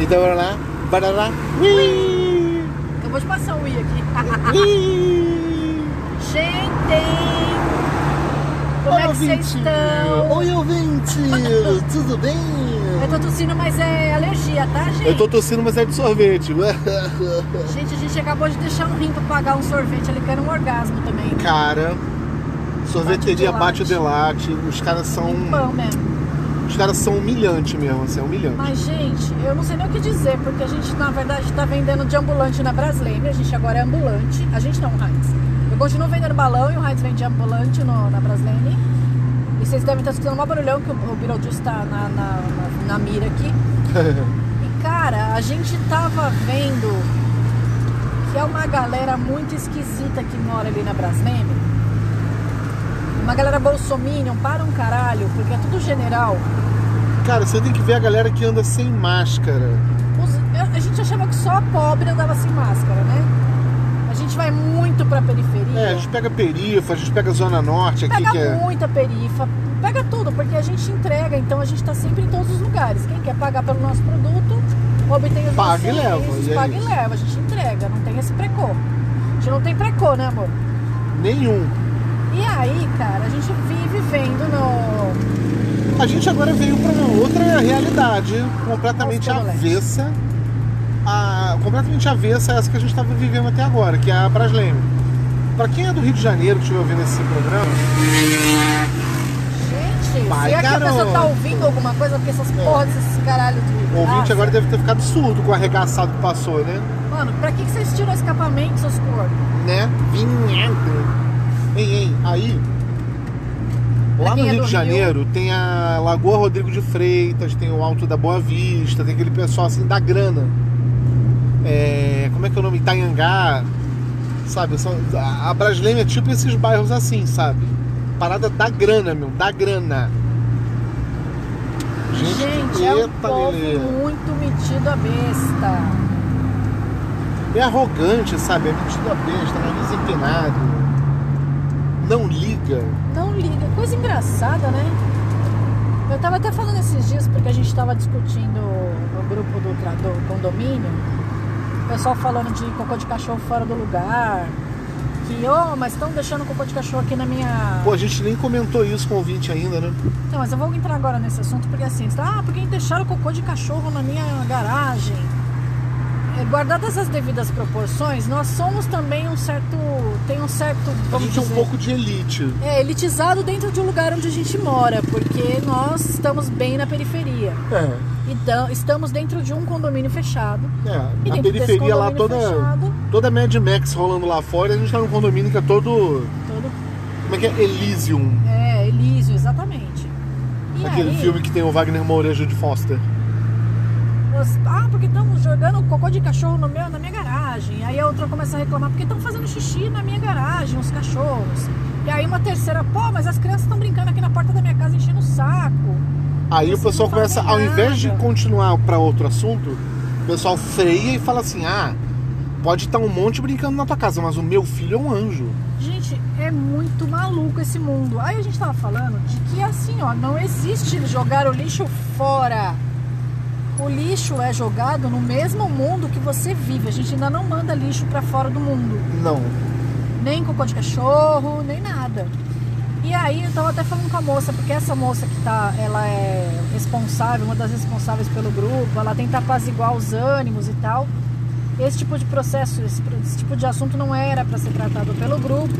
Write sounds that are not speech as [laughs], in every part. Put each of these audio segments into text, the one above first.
Então bora lá. Bora lá. Ui! Acabou de passar um i aqui. Ui! Gente! Como Oi, é que vocês estão? Oi, ouvinte! [laughs] Tudo bem? Eu tô tossindo, mas é alergia, tá, gente? Eu tô tossindo, mas é de sorvete. [laughs] Gente, a gente acabou de deixar um rim pra pagar um sorvete ali, que era um orgasmo também. Cara, sorveteria Bate bate o delate. Os caras são. Mesmo. Os caras são humilhantes mesmo, assim, é humilhante. Mas, gente, eu não sei nem o que dizer, porque a gente, na verdade, tá vendendo de ambulante na Brasleme. A gente agora é ambulante. A gente não, Heinz. Eu continuo vendendo balão e o Heinz vende ambulante no, na Brasleme. E vocês devem estar escutando um barulhão que o, o Beetlejuice tá na, na, na, na mira aqui. [laughs] E, cara, a gente tava vendo que é uma galera muito esquisita que mora ali na Brasleme. Uma galera bolsominion para um caralho, porque é tudo general. Cara, você tem que ver a galera que anda sem máscara. Os- eu- a gente achava que só a pobre andava sem máscara, né? A gente vai muito pra periferia. É, a gente pega perifa, a gente pega Zona Norte aqui, pega que é. muita perifa, pega tudo, porque a gente entrega, então a gente tá sempre em todos os lugares. Quem quer pagar pelo nosso produto, obtém os Paga e leva, e é paga e leva. A gente entrega, não tem esse precô. A gente não tem precô, né, amor? Nenhum. E aí, cara, a gente vive vendo no. A gente agora veio para uma outra realidade, completamente avessa. A, completamente avessa a essa que a gente estava vivendo até agora, que é a Brasleme. Para quem é do Rio de Janeiro que estiver ouvindo esse programa, Gente, Vai, se é que a pessoa garoto. tá ouvindo alguma coisa, porque essas porras desses caralho de. o ouvinte Ah, agora deve ter ficado surdo com o arregaçado que passou, né? Mano, pra que, que vocês tiram o escapamento, seus corpos? Né? Vinheta. Ei, ei, aí. Lá no é Rio de Janeiro tem a Lagoa Rodrigo de Freitas, tem o Alto da Boa Vista, tem aquele pessoal assim da grana. É, como é que é o nome? Itanhangá. Sabe? São, a a Brasleme é tipo esses bairros assim, sabe? Parada da grana, meu, da grana. Gente, Gente, é um povo Lelê. muito metido a besta. É arrogante, sabe? É metido a besta, nariz empinado. Não liga. Não liga. Coisa engraçada, né? Eu tava até falando esses dias, porque a gente tava discutindo no grupo do, do condomínio, o pessoal falando de cocô de cachorro fora do lugar. Que, ô, mas estão deixando cocô de cachorro aqui na minha. Pô, a gente nem comentou isso com o ouvinte ainda, né? Não, mas eu vou entrar agora nesse assunto, porque assim, ah, porque deixaram cocô de cachorro na minha garagem. É, Guardadas as devidas proporções, nós somos também um certo. Tem um certo. A gente é um dizer, pouco de elite. é, elitizado dentro de um lugar onde a gente mora, porque nós estamos bem na periferia. É. Então, estamos dentro de um condomínio fechado. É, E a periferia lá toda, fechado- toda Mad Max rolando lá fora, e a gente tá num condomínio que é todo. Todo, Como é que é? Elysium. é, Elísio, exatamente. E Aquele aí, filme que tem o Wagner Moura de Foster. Ah, porque estamos jogando cocô de cachorro no meu, na minha garagem. Aí a outra começa a reclamar porque estão fazendo xixi na minha garagem, os cachorros. E aí uma terceira, pô, mas as crianças estão brincando aqui na porta da minha casa enchendo o saco. Aí Vocês o pessoal começa, ao invés de continuar pra outro assunto, o pessoal freia e fala assim: ah, pode estar um monte brincando na tua casa, mas o meu filho é um anjo. Gente, é muito maluco esse mundo. Aí a gente tava falando de que assim, ó, não existe jogar o lixo fora. O lixo é jogado no mesmo mundo que você vive. A gente ainda não manda lixo pra fora do mundo. Não. nem cocô de cachorro, nem nada. E aí eu tava até falando com a moça, porque essa moça que tá, ela é responsável, uma das responsáveis pelo grupo, ela tenta apaziguar os ânimos e tal. Esse tipo de processo, esse, esse tipo de assunto não era para ser tratado pelo grupo.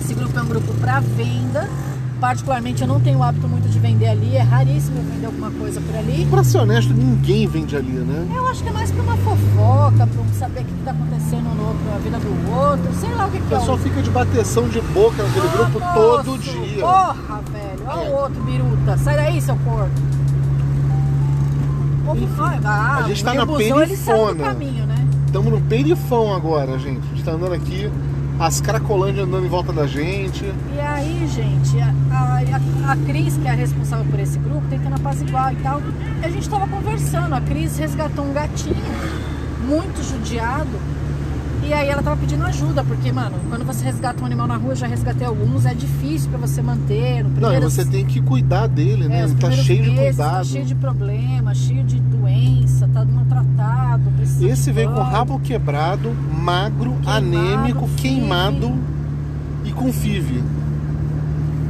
Esse grupo é um grupo para venda. Particularmente eu não tenho o hábito muito de vender ali, é raríssimo eu vender alguma coisa por ali. Pra ser honesto, ninguém vende ali, né? Eu acho que é mais pra uma fofoca, pra um saber o que tá acontecendo no outro, na vida do outro, sei lá o que, O que é. pessoal o- fica de bateção de boca naquele Ah, grupo todo dia. Porra, velho. Olha É. o outro biruta. Sai daí, seu corpo. Enfim, ah, a gente tá na busão, ele perifona. caminho, né? Estamos no perifão agora, gente. A gente tá andando aqui, as cracolândias andando em volta da gente. E aí, gente, a, a, a Cris, que é a responsável por esse grupo, tentando apaziguar e tal. E a gente tava conversando. A Cris resgatou um gatinho muito judiado. E aí ela tava pedindo ajuda, porque, mano, quando você resgata um animal na rua, eu já resgatei alguns, é difícil pra você manter. No Não, primeiros- você tem que cuidar dele, né? é, Ele tá cheio de meses, cuidado. Tá cheio de problema, cheio de doença, tá maltratado. Esse de veio com rabo quebrado, magro, Queimado, anêmico, queimado e com FIV.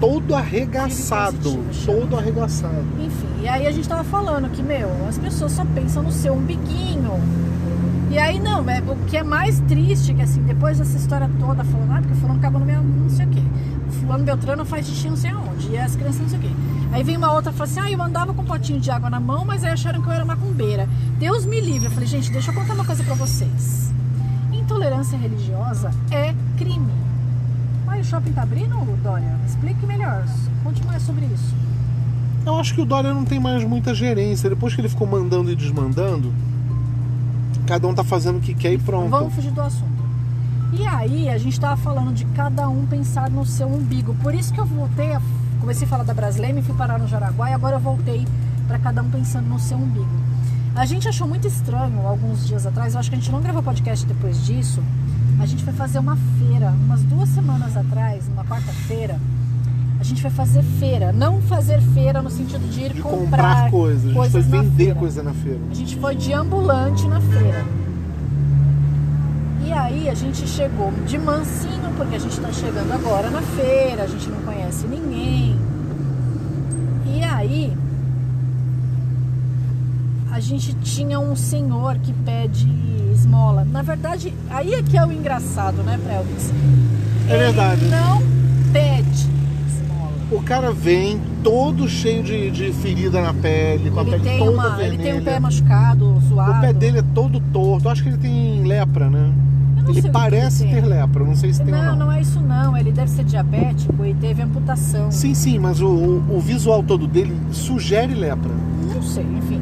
Todo arregaçado. Todo arregaçado. Enfim, e aí a gente tava falando que, meu, as pessoas só pensam no seu umbiguinho. E aí não, é, o que é mais triste é que assim, depois dessa história toda, falando, ah, porque fulano acabou no meu não sei o quê. O fulano Beltrano faz xixi não sei aonde. E as crianças não sei o quê. Aí vem uma outra e fala assim, ah, eu andava com um potinho de água na mão, mas aí acharam que eu era macumbeira. Deus me livre. Eu falei, gente, deixa eu contar uma coisa pra vocês. Intolerância religiosa é crime. E o shopping tá abrindo, Dória? Explique melhor. Conte mais sobre isso. Eu acho que o Dória não tem mais muita gerência. Depois que ele ficou mandando e desmandando, cada um tá fazendo o que quer e pronto. Vamos fugir do assunto. E aí, a gente tava falando de cada um pensar no seu umbigo. Por isso que eu voltei, a, comecei a falar da Brasileira, fui parar no Jaraguá e agora eu voltei para cada um pensando no seu umbigo. A gente achou muito estranho alguns dias atrás, eu acho que a gente não gravou podcast depois disso. A gente foi fazer uma feira, umas duas semanas atrás, numa quarta-feira. A gente foi fazer feira, não fazer feira no sentido de ir De comprar, comprar coisas. A gente coisas foi vender feira. coisa na feira. A gente foi de ambulante na feira. E aí a gente chegou de mansinho, porque a gente tá chegando agora na feira, a gente não conhece ninguém. E aí a gente tinha um senhor que pede esmola. Na verdade, aí é que é o engraçado, né, Prelvis? É verdade. Não. O cara vem todo cheio de, de ferida na pele, com a Ele pele toda uma, vermelha. ele tem um pé machucado, zoado. O pé dele é todo torto. Acho que ele tem lepra, né? Não Ele parece ele ter lepra. Não sei se tem ou Não, não. não é isso não. Ele deve ser diabético e teve amputação. Sim, sim, mas o, o- o visual todo dele sugere lepra. Não sei, enfim.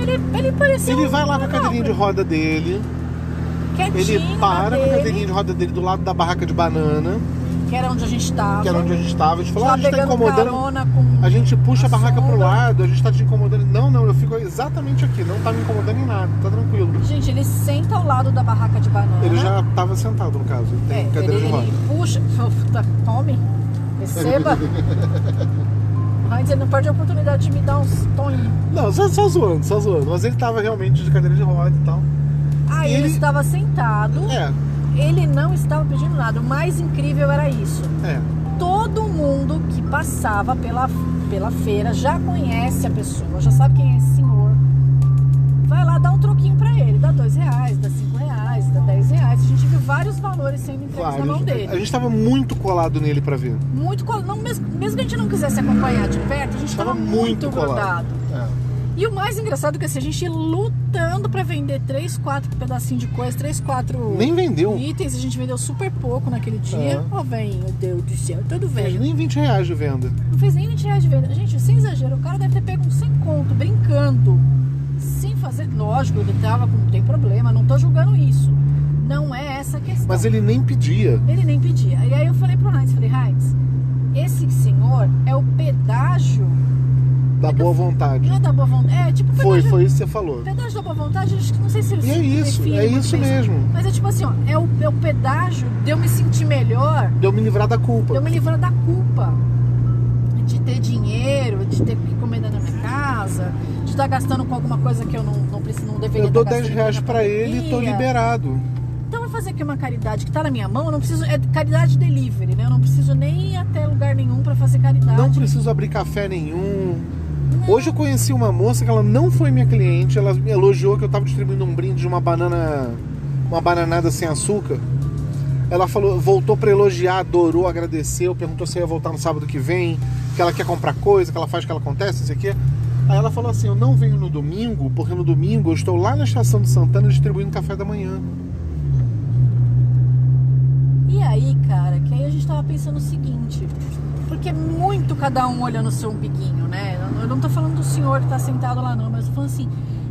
Ele, ele parecia Ele vai lá com a cadeirinha de roda dele, quietinho ele para com a cadeirinha de roda dele do lado da barraca de banana, Que era onde a gente tava. que era onde a gente estava. A gente falou, ah, a gente tá incomodando. com A gente puxa a barraca pro sombra. lado, a gente tá te incomodando. Não, não, eu fico exatamente aqui, não tá me incomodando em nada, tá tranquilo. Gente, ele senta ao lado da barraca de banana. Ele já tava sentado, no caso, ele tem é, cadeira ele, de roda. ele [laughs] puxa. Puta, Tome. Receba. o Heinz ele não perde a oportunidade de me dar uns tonhos. Não, só, só zoando, só zoando. Mas ele tava realmente de cadeira de roda e tal. Aí ele... Ele- estava sentado. É, Ele não estava pedindo nada. O mais incrível era isso. é. todo mundo que passava pela, pela feira já conhece a pessoa, já sabe quem é esse senhor. Vai lá dar um troquinho pra ele, dá dois reais, dá cinco reais, dá dez reais. A gente viu vários valores sendo entregues Claro, na mão gente, dele. a gente tava muito colado nele pra ver. Muito col- não, mesmo, mesmo que a gente não quisesse acompanhar de perto, a gente Tava tava, muito muito colado. grudado. É. E o mais engraçado é que assim, a gente lutando pra vender três, quatro pedacinhos de coisa, três, quatro Nem vendeu. itens, a gente vendeu super pouco naquele dia. É. Ó, velho, meu Deus do céu, Fez velho. nem 20 reais de venda. Não fez nem 20 reais de venda. Gente, sem exagero, o cara deve ter pego uns 100 conto, brincando. Sem fazer. Lógico, ele tava com. Não tem problema, não tô julgando isso. Não é essa a questão. Mas ele nem pedia. Ele nem pedia. E aí eu falei pro Heinz, falei, Heinz, esse senhor é o pedágio. Da boa vontade. Não é da boa vontade. É tipo Foi, foi isso que você falou. Pedágio da boa vontade, acho que não sei se E é isso, define é isso mesmo. Mas é tipo assim, ó, é o, é o pedágio de eu me sentir melhor Deu me livrar da culpa. eu me livrar da culpa de ter dinheiro, de ter que comer dentro da minha casa, de estar gastando com alguma coisa que eu não, não preciso, não deveria Eu dou estar 10 gastando reais na pra ele e tô liberado. Então eu vou fazer aqui uma caridade que tá na minha mão, eu não preciso. É caridade delivery, né? Eu não preciso nem ir até lugar nenhum pra fazer caridade. Não preciso abrir café nenhum. Hoje eu conheci uma moça que ela não foi minha cliente, ela me elogiou que eu tava distribuindo um brinde de uma banana, uma bananada sem açúcar. Ela falou, voltou pra elogiar, adorou, agradeceu, perguntou se ia voltar no sábado que vem, que ela quer comprar coisa, que ela faz que ela acontece, não sei o quê. Aí ela falou assim: Eu não venho no domingo, porque no domingo eu estou lá na estação de Santana distribuindo café da manhã. E aí, cara, que aí a gente tava pensando o seguinte, porque é muito cada um olhando o seu umbiguinho, né? Eu não tô falando do senhor que tá sentado lá não, mas eu tô falando assim,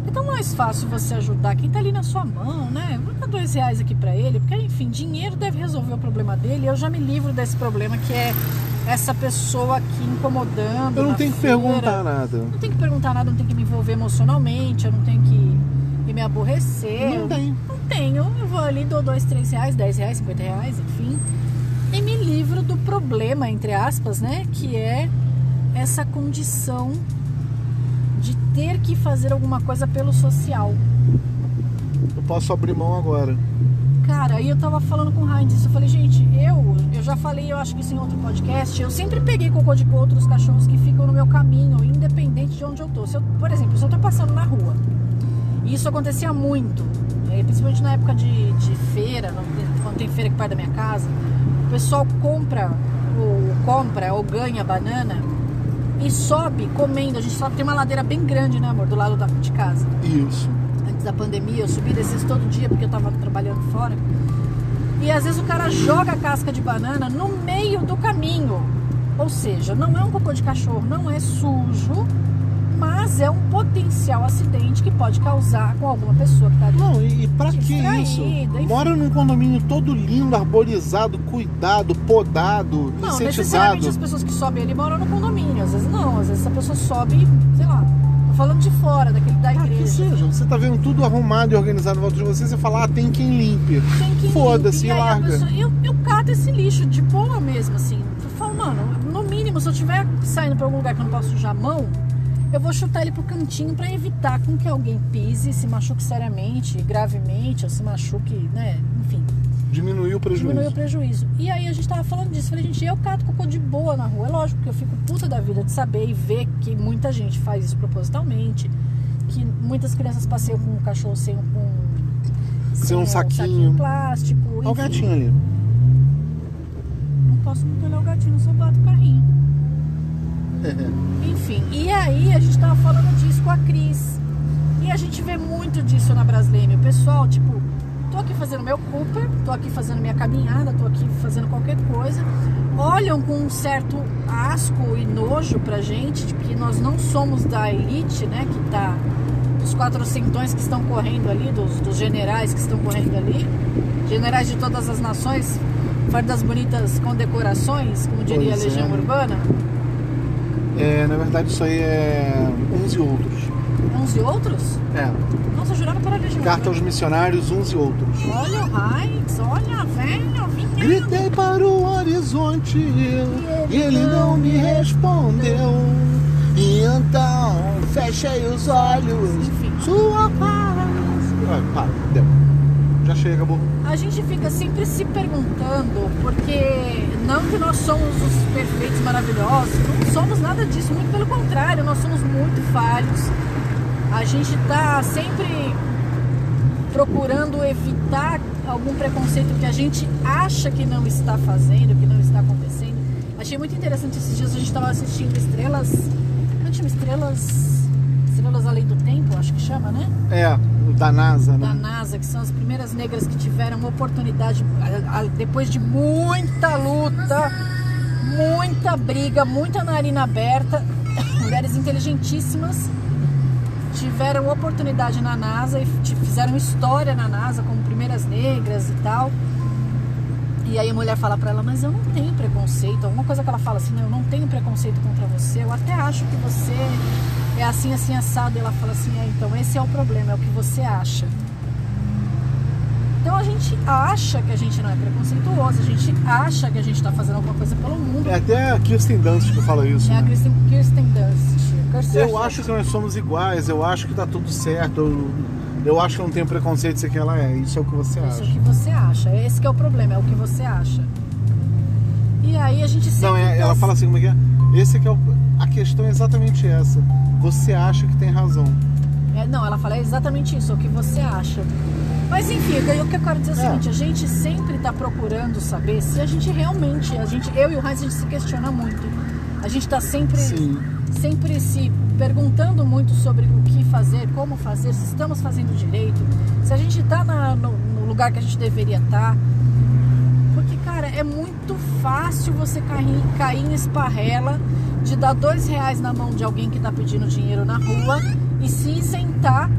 é tão mais fácil você ajudar quem tá ali na sua mão, né? Vou dar dois reais aqui pra ele, porque enfim, dinheiro deve resolver o problema dele. Eu já me livro desse problema que é essa pessoa aqui incomodando. Eu não tenho que feira. perguntar nada. Não tenho que perguntar nada, não tenho que me envolver emocionalmente, eu não tenho que me aborrecer. Não tem. Não tenho. Eu vou ali, dou dois, três reais, dez reais, cinquenta reais, enfim. E me livro do problema, entre aspas, né? Que é essa condição de ter que fazer alguma coisa pelo social. Eu posso abrir mão agora. Cara, aí eu tava falando com o Heinz isso. Eu falei, gente, eu, eu já falei, eu acho que isso em outro podcast. Eu sempre peguei cocô de outros cachorros que ficam no meu caminho, independente de onde eu tô. Se eu, por exemplo, se eu tô passando na rua, e isso acontecia muito, eh, principalmente na época de, de feira, quando tem feira aqui perto da minha casa, o pessoal compra ou compra ou ganha banana e sobe comendo. A gente só tem uma ladeira bem grande, né, amor, do lado da, de casa. Isso. Antes da pandemia, eu subi desses todo dia porque eu tava trabalhando fora. E às vezes o cara joga a casca de banana no meio do caminho. Ou seja, não é um cocô de cachorro, não é sujo, mas é um potencial acidente que pode causar com alguma pessoa que tá ali. Não, e, e pra que isso? Enfim. Mora num condomínio todo lindo, arborizado, cuidado, podado, Não, insetizado. necessariamente as pessoas que sobem ali moram no condomínio. Às vezes não, às vezes a pessoa sobe, sei lá, tô falando de fora, daquele da Ah, que seja, você tá vendo tudo arrumado e organizado em volta de você, você fala, ah, tem quem limpe. Tem que Foda-se. E larga. pessoa- eu, eu cato esse lixo de boa mesmo, assim. Eu falo, mano, no mínimo, se eu estiver saindo pra algum lugar que eu não posso sujar a mão, eu vou chutar ele pro cantinho pra evitar com que alguém pise, se machuque seriamente, gravemente, ou se machuque, né? Enfim, Diminuiu o prejuízo. diminuir o prejuízo. E aí a gente tava falando disso. Falei, gente, eu cato cocô de boa na rua. É lógico que eu fico puta da vida de saber e ver que muita gente faz isso propositalmente. Que muitas crianças passeiam com o cachorro sem, com, Sem um saquinho. plástico. Olha o gatinho ali. Não posso muito olhar o gatinho, só bato o carrinho. [laughs] Enfim, e aí a gente tava falando disso com a Cris. E a gente vê muito disso na Brasleme. O pessoal, tipo, tô aqui fazendo meu Cooper, tô aqui fazendo minha caminhada, tô aqui fazendo qualquer coisa. Olham com um certo asco e nojo pra gente, de que nós não somos da elite, né? Que tá. Dos quatrocentões que estão correndo ali, dos, dos generais que estão correndo ali. Generais de todas as nações, fardas bonitas condecorações, como diria a Pois é. Legião Urbana. É, na verdade, isso aí é uns e outros. Uns e outros? É. Nossa, eu jurava que era Legião Carta aos Urbana. missionários, uns e outros. Olha o Heinz, olha, velho, vinha. Gritei para o horizonte e ele não me respondeu. E então fechei os olhos, Enfim. sua paz. Ah, para, deu. Já chega, acabou. A gente fica sempre se perguntando, porque não que nós somos os perfeitos, maravilhosos, não somos nada disso, muito pelo contrário, nós somos muito falhos. A gente tá sempre procurando evitar algum preconceito que a gente acha que não está fazendo, que não está acontecendo. Achei muito interessante esses dias, a gente estava assistindo Estrelas. Não chama Estrelas. Estrelas Além do Tempo, acho que chama, né? É, o da NASA, da né? NASA, que são as primeiras negras que tiveram oportunidade, depois de muita luta, muita briga, muita narina aberta, [coughs] mulheres inteligentíssimas tiveram oportunidade na NASA e fizeram história na NASA como primeiras negras e tal. E aí a mulher fala pra ela, mas eu não tenho preconceito. Alguma coisa que ela fala assim, não, eu não tenho preconceito contra você. Eu até acho que você é assim, assim, assado. E ela fala assim, é, então esse é o problema, é o que você acha. Então a gente acha que a gente não é preconceituoso, a gente acha que a gente tá fazendo alguma coisa pelo mundo. É até a Kirsten Dunst que fala isso. É a né? Kristen, Kirsten Dunst. Kirsten Eu acho que nós somos iguais, eu acho que tá tudo certo, eu, eu acho que eu não tenho preconceito de ser quem ela é. Isso é o que você Isso é acha. o que você acha. Esse que é o problema, é o que você acha. E aí a gente sempre. Não, é- ela fala assim, como é que é? Esse é que é o, a questão é exatamente essa. Você acha que tem razão. É, não, ela fala é exatamente isso, é o que você acha. Mas enfim, o que eu quero dizer é o É. seguinte, a gente sempre está procurando saber se a gente realmente, a gente, eu e o Heinz, a gente se questiona muito. A gente está sempre, Sim. sempre se perguntando muito sobre o que fazer, como fazer, se estamos fazendo direito, se a gente está no, no lugar que a gente deveria estar. Porque, cara, é muito fácil você cair, cair em esparrela de dar dois reais na mão de alguém que tá pedindo dinheiro na rua e se isentar,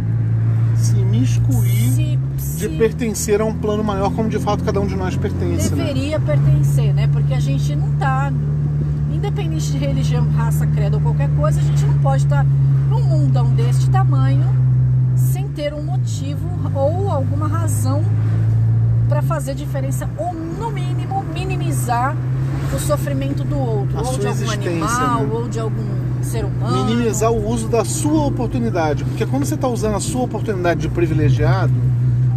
Se miscuir se, de se pertencer a um plano maior, como de fato cada um de nós pertence, né? deveria pertencer, né? Porque a gente não tá, independente de religião, raça, credo ou qualquer coisa, a gente não pode estar num mundão deste tamanho sem ter um motivo ou alguma razão para fazer diferença ou no mínimo minimizar o sofrimento do outro, A ou de algum animal, né? ou de algum ser humano. minimizar o uso da sua oportunidade. Porque quando você está usando a sua oportunidade de privilegiado,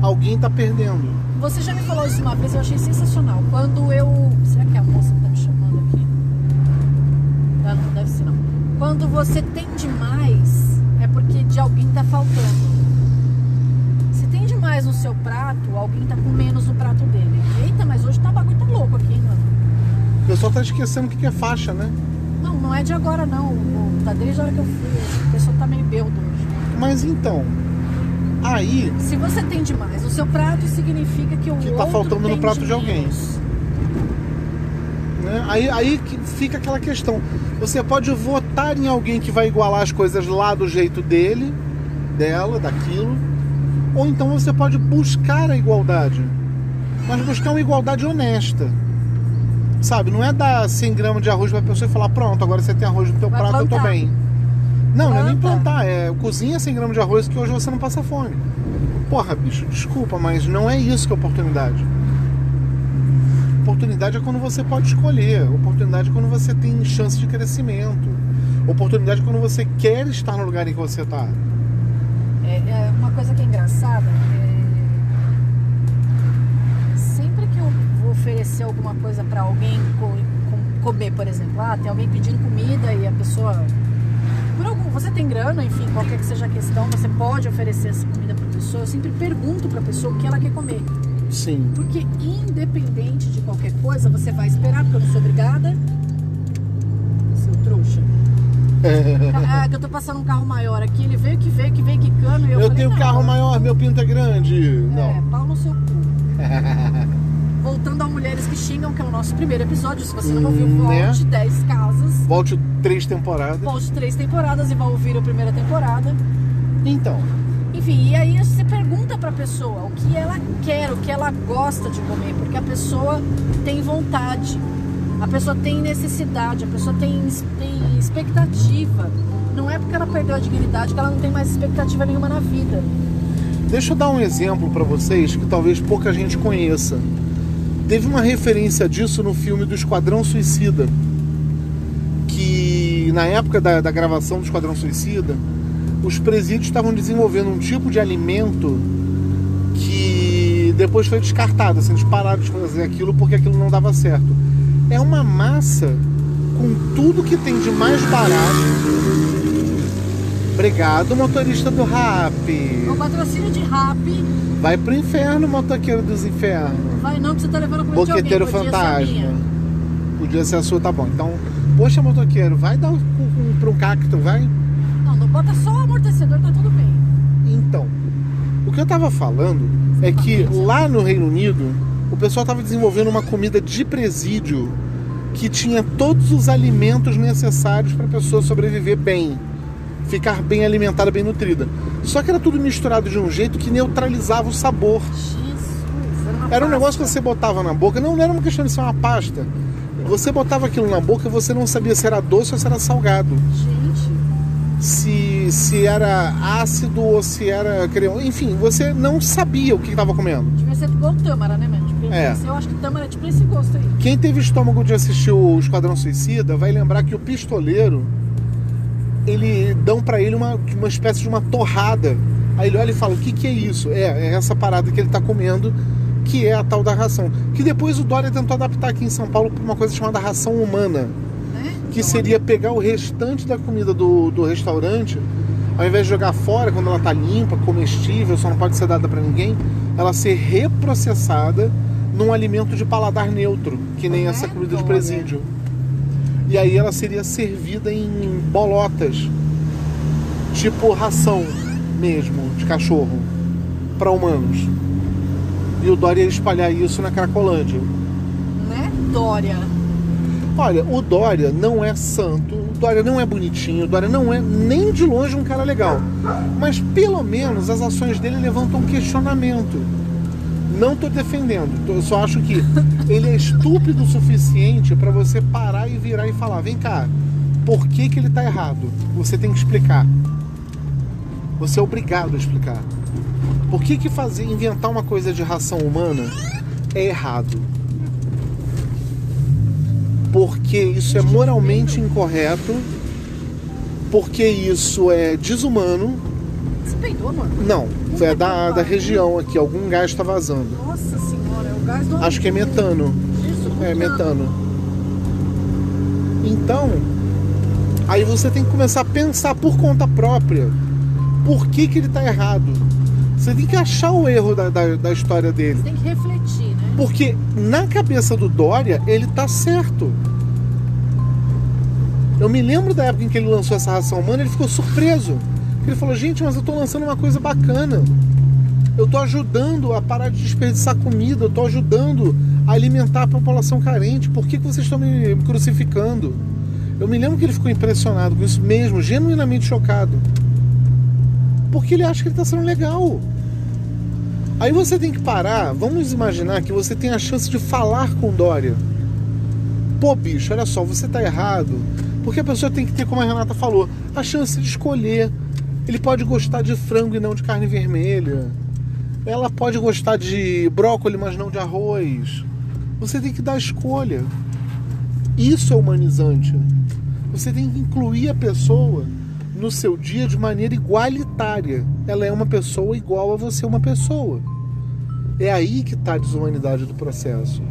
alguém está perdendo. Você já me falou isso uma vez, eu achei sensacional. Quando eu. Será que é a moça que tá me chamando aqui? Ah, não, deve ser não. Quando você tem demais, é porque de alguém tá faltando. Demais no seu prato, alguém tá com menos no prato dele. Eita, mas hoje tá o bagulho tá louco aqui, hein, mano. O pessoal está esquecendo o que é faixa, né? Não, não é de agora não. O- Tá desde a hora que eu fui. O pessoal tá meio beudo hoje. Mas então, aí Se você tem demais no seu prato, significa que o Que tá faltando no prato de de alguém. Né? Aí, aí que fica aquela questão. Você pode votar em alguém que vai igualar as coisas lá do jeito dele, dela, daquilo. Ou então você pode buscar a igualdade. Mas buscar uma igualdade honesta. Sabe? Não é dar 100 gramas de arroz pra pessoa e falar: pronto, agora você tem arroz no teu Vai prato, eu tô plantar. bem. Não, não é nem Planta. plantar. É cozinha 100 gramas de arroz que hoje você não passa fome. Porra, bicho, desculpa, mas não é isso que é oportunidade. Oportunidade é quando você pode escolher. Oportunidade é quando você tem chance de crescimento. Oportunidade é quando você quer estar no lugar em que você está. É, é uma coisa que é engraçada. é, Sempre que eu vou oferecer alguma coisa pra alguém co- com- comer, por exemplo, ah, tem alguém pedindo comida e a pessoa. Por algum, você tem grana, enfim, qualquer que seja a questão, você pode oferecer essa comida pra pessoa. Eu sempre pergunto pra pessoa o que ela quer comer. Sim. Porque independente de qualquer coisa, você vai esperar, porque eu não sou obrigada. Ah, que eu tô passando um carro maior aqui, ele veio que veio, que veio quicando e eu, Eu, falei, tenho carro maior, meu pinto é grande. É, Não. pau no seu cu. [laughs] Voltando a Mulheres que Xingam, que é o nosso primeiro episódio. Se você não ouviu, Hum, né? volte 10 casas. Volte três temporadas. Volte três temporadas e vai ouvir a primeira temporada. Então, Enfim, e aí você pergunta pra pessoa o que ela quer, o que ela gosta de comer, porque a pessoa tem vontade, a pessoa tem necessidade, a pessoa tem, tem expectativa. Não é porque ela perdeu a dignidade que ela não tem mais expectativa nenhuma na vida. deixa eu dar um exemplo pra vocês que talvez pouca gente conheça. Teve uma referência disso no filme do Esquadrão Suicida. Que na época da, da gravação do Esquadrão Suicida, os presídios estavam desenvolvendo um tipo de alimento que depois foi descartado. Assim, eles pararam de fazer aquilo porque aquilo não dava certo. É uma massa com tudo que tem de mais barato. Obrigado, motorista do RAP. O patrocínio de rap Vai pro inferno, motoqueiro dos infernos. vai não, porque você tá levando comida de alguém. Boqueteiro podia ser a fantasma. Podia ser a sua, tá bom. Então, poxa, motoqueiro, vai dar um, um, pra um cacto, vai? Não, não bota só o amortecedor, tá tudo bem. Então, o que eu tava falando é que lá no Reino Unido, o pessoal tava desenvolvendo uma comida de presídio que tinha todos os alimentos necessários para a pessoa sobreviver bem, ficar bem alimentada, bem nutrida. Só que era tudo misturado de um jeito que neutralizava o sabor. Jesus, era Era um negócio que você botava na boca, não, não era uma questão de ser uma pasta. Você botava aquilo na boca e você não sabia se era doce ou se era salgado. Gente, Se, se era ácido ou se era cremoso. Enfim, você não sabia o que estava comendo. devia ser igual tâmara, né, mano? É. Eu acho que tâmara é tipo esse gosto aí. Quem teve estômago de assistir o Esquadrão Suicida vai lembrar que o pistoleiro ele dão pra ele uma, uma espécie de uma torrada. Aí ele olha e fala: O que, que é isso? É, é essa parada que ele tá comendo, que é a tal da ração. Que depois o Dória tentou adaptar aqui em São Paulo pra uma coisa chamada ração humana. Né? Que seria pegar o restante da comida do, do restaurante, ao invés de jogar fora quando ela tá limpa, comestível, só não pode ser dada pra ninguém, ela ser reprocessada num alimento de paladar neutro, que nem essa comida de presídio. E aí ela seria servida em bolotas, tipo ração mesmo, de cachorro, para humanos. E o Dória ia espalhar isso na Cracolândia. Né? Dória. Olha, o Dória não é santo, o Dória não é bonitinho, o Dória não é nem de longe um cara legal. Mas pelo menos as ações dele levantam um questionamento. Não tô defendendo, tô- eu só acho que ele é estúpido o suficiente para você parar e virar e falar: vem cá, por que, que ele tá errado? Você tem que explicar. Você é obrigado a explicar. Por que, que fazer, inventar uma coisa de ração humana é errado? Porque isso é moralmente incorreto, porque isso é desumano. Peidou, amor? Não, foi a da, da região aqui, algum gás está vazando. Nossa senhora, é o gás do Acho que é metano. Isso, É metano. Então, aí você tem que começar a pensar por conta própria. Por que, que ele está errado? Você tem que achar o erro da, da, da história dele. Você tem que refletir, né? Porque na cabeça do Dória, ele tá certo. Eu me lembro da época em que ele lançou essa ração humana, ele ficou surpreso. Ele falou, gente, mas eu tô lançando uma coisa bacana. Eu tô ajudando a parar de desperdiçar comida, eu tô ajudando a alimentar a população carente. Por que, que vocês estão me crucificando? Eu me lembro que ele ficou impressionado com isso mesmo, genuinamente chocado. Porque ele acha que ele tá sendo legal. Aí você tem que parar, vamos imaginar que você tem a chance de falar com Dória. Pô, bicho, olha só, você tá errado. Porque a pessoa tem que ter, como a Renata falou, a chance de escolher. Ele pode gostar de frango e não de carne vermelha. Ela pode gostar de brócolis, mas não de arroz. Você tem que dar escolha. Isso é humanizante. Você tem que incluir a pessoa no seu dia de maneira igualitária. Ela é uma pessoa igual a você, uma pessoa. É aí que está a desumanidade do processo.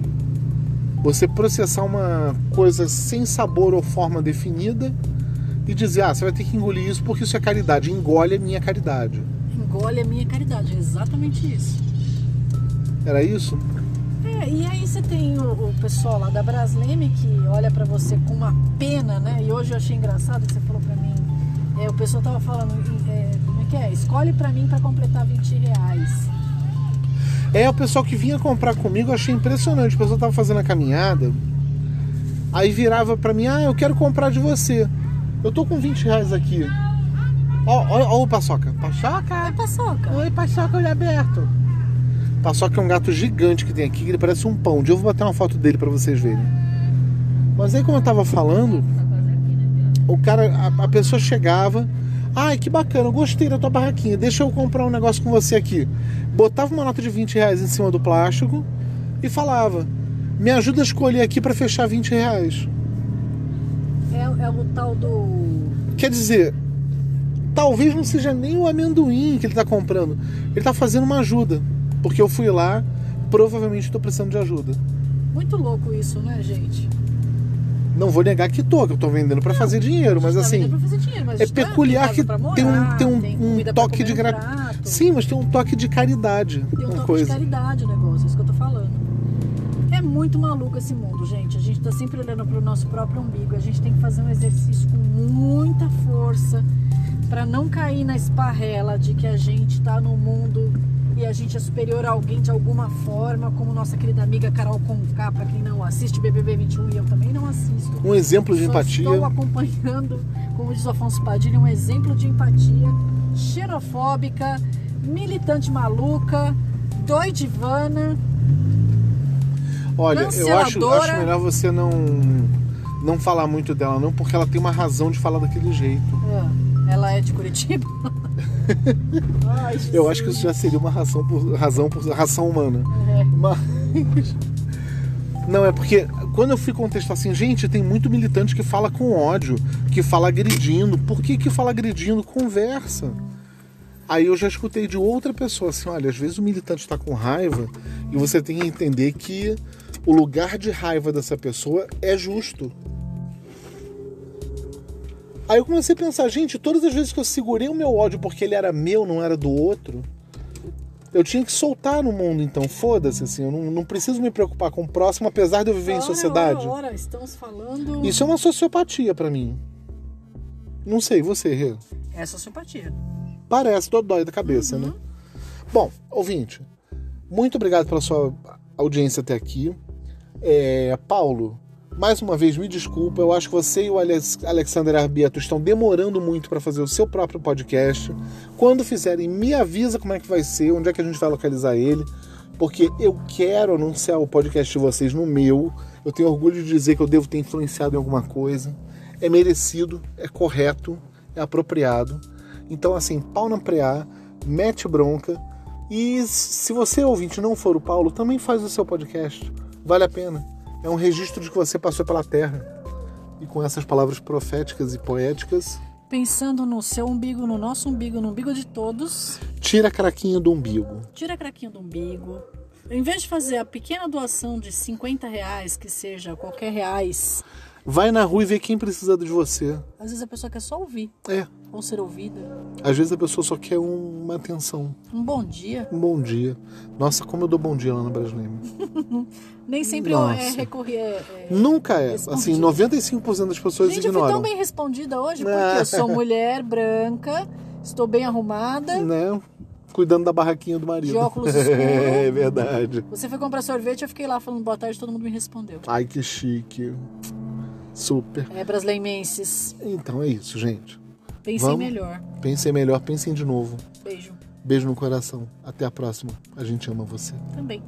Você processar uma coisa sem sabor ou forma definida e dizer, ah, você vai ter que engolir isso porque isso é caridade. Engole a minha caridade. Engole a minha caridade, é exatamente isso. Era isso? É, e aí você tem o, o pessoal lá da Brasleme que olha pra você com uma pena, né? E hoje eu achei engraçado que você falou pra mim. é, o pessoal tava falando, é, como é que é? Escolhe pra mim pra completar 20 reais. É, o pessoal que vinha comprar comigo, eu achei impressionante. O pessoal tava fazendo a caminhada, aí virava pra mim, ah, eu quero comprar de você. Eu tô com 20 reais aqui. Ó, ó, ó o Paçoca. É Paçoca! paçoca. Oi, Paçoca, olho aberto. Paçoca é um gato gigante que tem aqui, que ele parece um pão. Dia eu vou bater uma foto dele pra vocês verem. Mas aí, como eu tava falando, o cara, a, a pessoa chegava, ai que bacana, eu gostei da tua barraquinha, deixa eu comprar um negócio com você aqui. Botava uma nota de 20 reais em cima do plástico e falava, me ajuda a escolher aqui pra fechar 20 reais. É, é o tal do. Quer dizer, talvez não seja nem o amendoim que ele tá comprando, ele tá fazendo uma ajuda, porque eu fui lá, provavelmente estou precisando de ajuda. Muito louco isso, né, gente? Não vou negar que tô, que eu tô vendendo pra fazer dinheiro, mas Tá assim, fazer dinheiro, mas é tá, tem peculiar que tem um, tem um, tem um toque de gra... Sim, mas tem um toque de caridade Tem um uma toque coisa. de caridade o negócio, é isso que eu tô falando. É muito maluco esse mundo, gente. A gente tá sempre olhando pro nosso próprio umbigo. A gente tem que fazer um exercício com muita força pra não cair na esparrela de que a gente tá no mundo e a gente é superior a alguém de alguma forma, como nossa querida amiga Carol Conká, pra quem não assiste BBB 21 e eu também não assisto. Um exemplo de empatia. Estou acompanhando, como diz o Afonso Padilha, um exemplo de empatia xenofóbica, militante maluca, doidivana. Olha, eu acho, acho melhor você não não falar muito dela não, porque ela tem uma razão de falar daquele jeito. Ah, Ela é de Curitiba? Ai. [laughs] Eu acho que isso já seria uma razão por razão por ração humana. É. Mas [laughs] não é porque quando eu fui contestar assim, gente, tem muito militante que fala com ódio, que fala agredindo. Por que que fala agredindo? Conversa. Aí eu já escutei de outra pessoa assim, olha, às vezes o militante está com raiva e você tem que entender que o lugar de raiva dessa pessoa é justo. Aí eu comecei a pensar, gente, todas as vezes que eu segurei o meu ódio porque ele era meu, não era do outro, eu tinha que soltar no mundo, então foda-se, assim, eu não, não preciso me preocupar com o próximo, apesar de eu viver em Ora, sociedade. Ora, ora, estamos falando. Isso é uma sociopatia pra mim. Não sei, você, Rê. É sociopatia. Parece dodói da cabeça, né? Bom, ouvinte, muito obrigado pela sua audiência até aqui. É, Paulo, mais uma vez me desculpa, eu acho que você e o Alex- Alexander Arbeto estão demorando muito para fazer o seu próprio podcast. Quando fizerem, me avisa como é que vai ser, onde é que a gente vai localizar ele, porque eu quero anunciar o podcast de vocês no meu. Eu tenho orgulho de dizer que eu devo ter influenciado em alguma coisa. É merecido, é correto, é apropriado. Então, assim, pau na preá, mete bronca. E se você, ouvinte, não for o Paulo, também faz o seu podcast. Vale a pena. É um registro de que você passou pela Terra. E com essas palavras proféticas e poéticas, Pensando no seu umbigo, no nosso umbigo, no umbigo de todos. tira a craquinha do umbigo. Tira a craquinha do umbigo. Em vez de fazer a pequena doação de 50 reais, que seja qualquer reais, Vai na rua e vê quem precisa de você. às vezes a pessoa quer só ouvir É, ou ser ouvida. às vezes a pessoa só quer um- uma atenção. Um bom dia. Um bom dia. Nossa, como eu dou bom dia lá no Brasileiro. [laughs] Nem sempre Nossa. é recorrer. É, é... Nunca é. Respondido. Assim, 95% das pessoas Gente, eu fui ignoram. tão bem respondida hoje porque Ah. eu sou [laughs] mulher branca, estou bem arrumada. Né? Cuidando da barraquinha do marido. De óculos [laughs] escuros. é verdade. Você foi comprar sorvete, eu fiquei lá falando boa tarde, todo mundo me respondeu. Ai, que chique. Super. É, brasileimenses, Então é isso, gente. pensem Vamos. melhor. Pensem melhor, pensem de novo. Beijo. Beijo no coração. Até a próxima. A gente ama você. Também.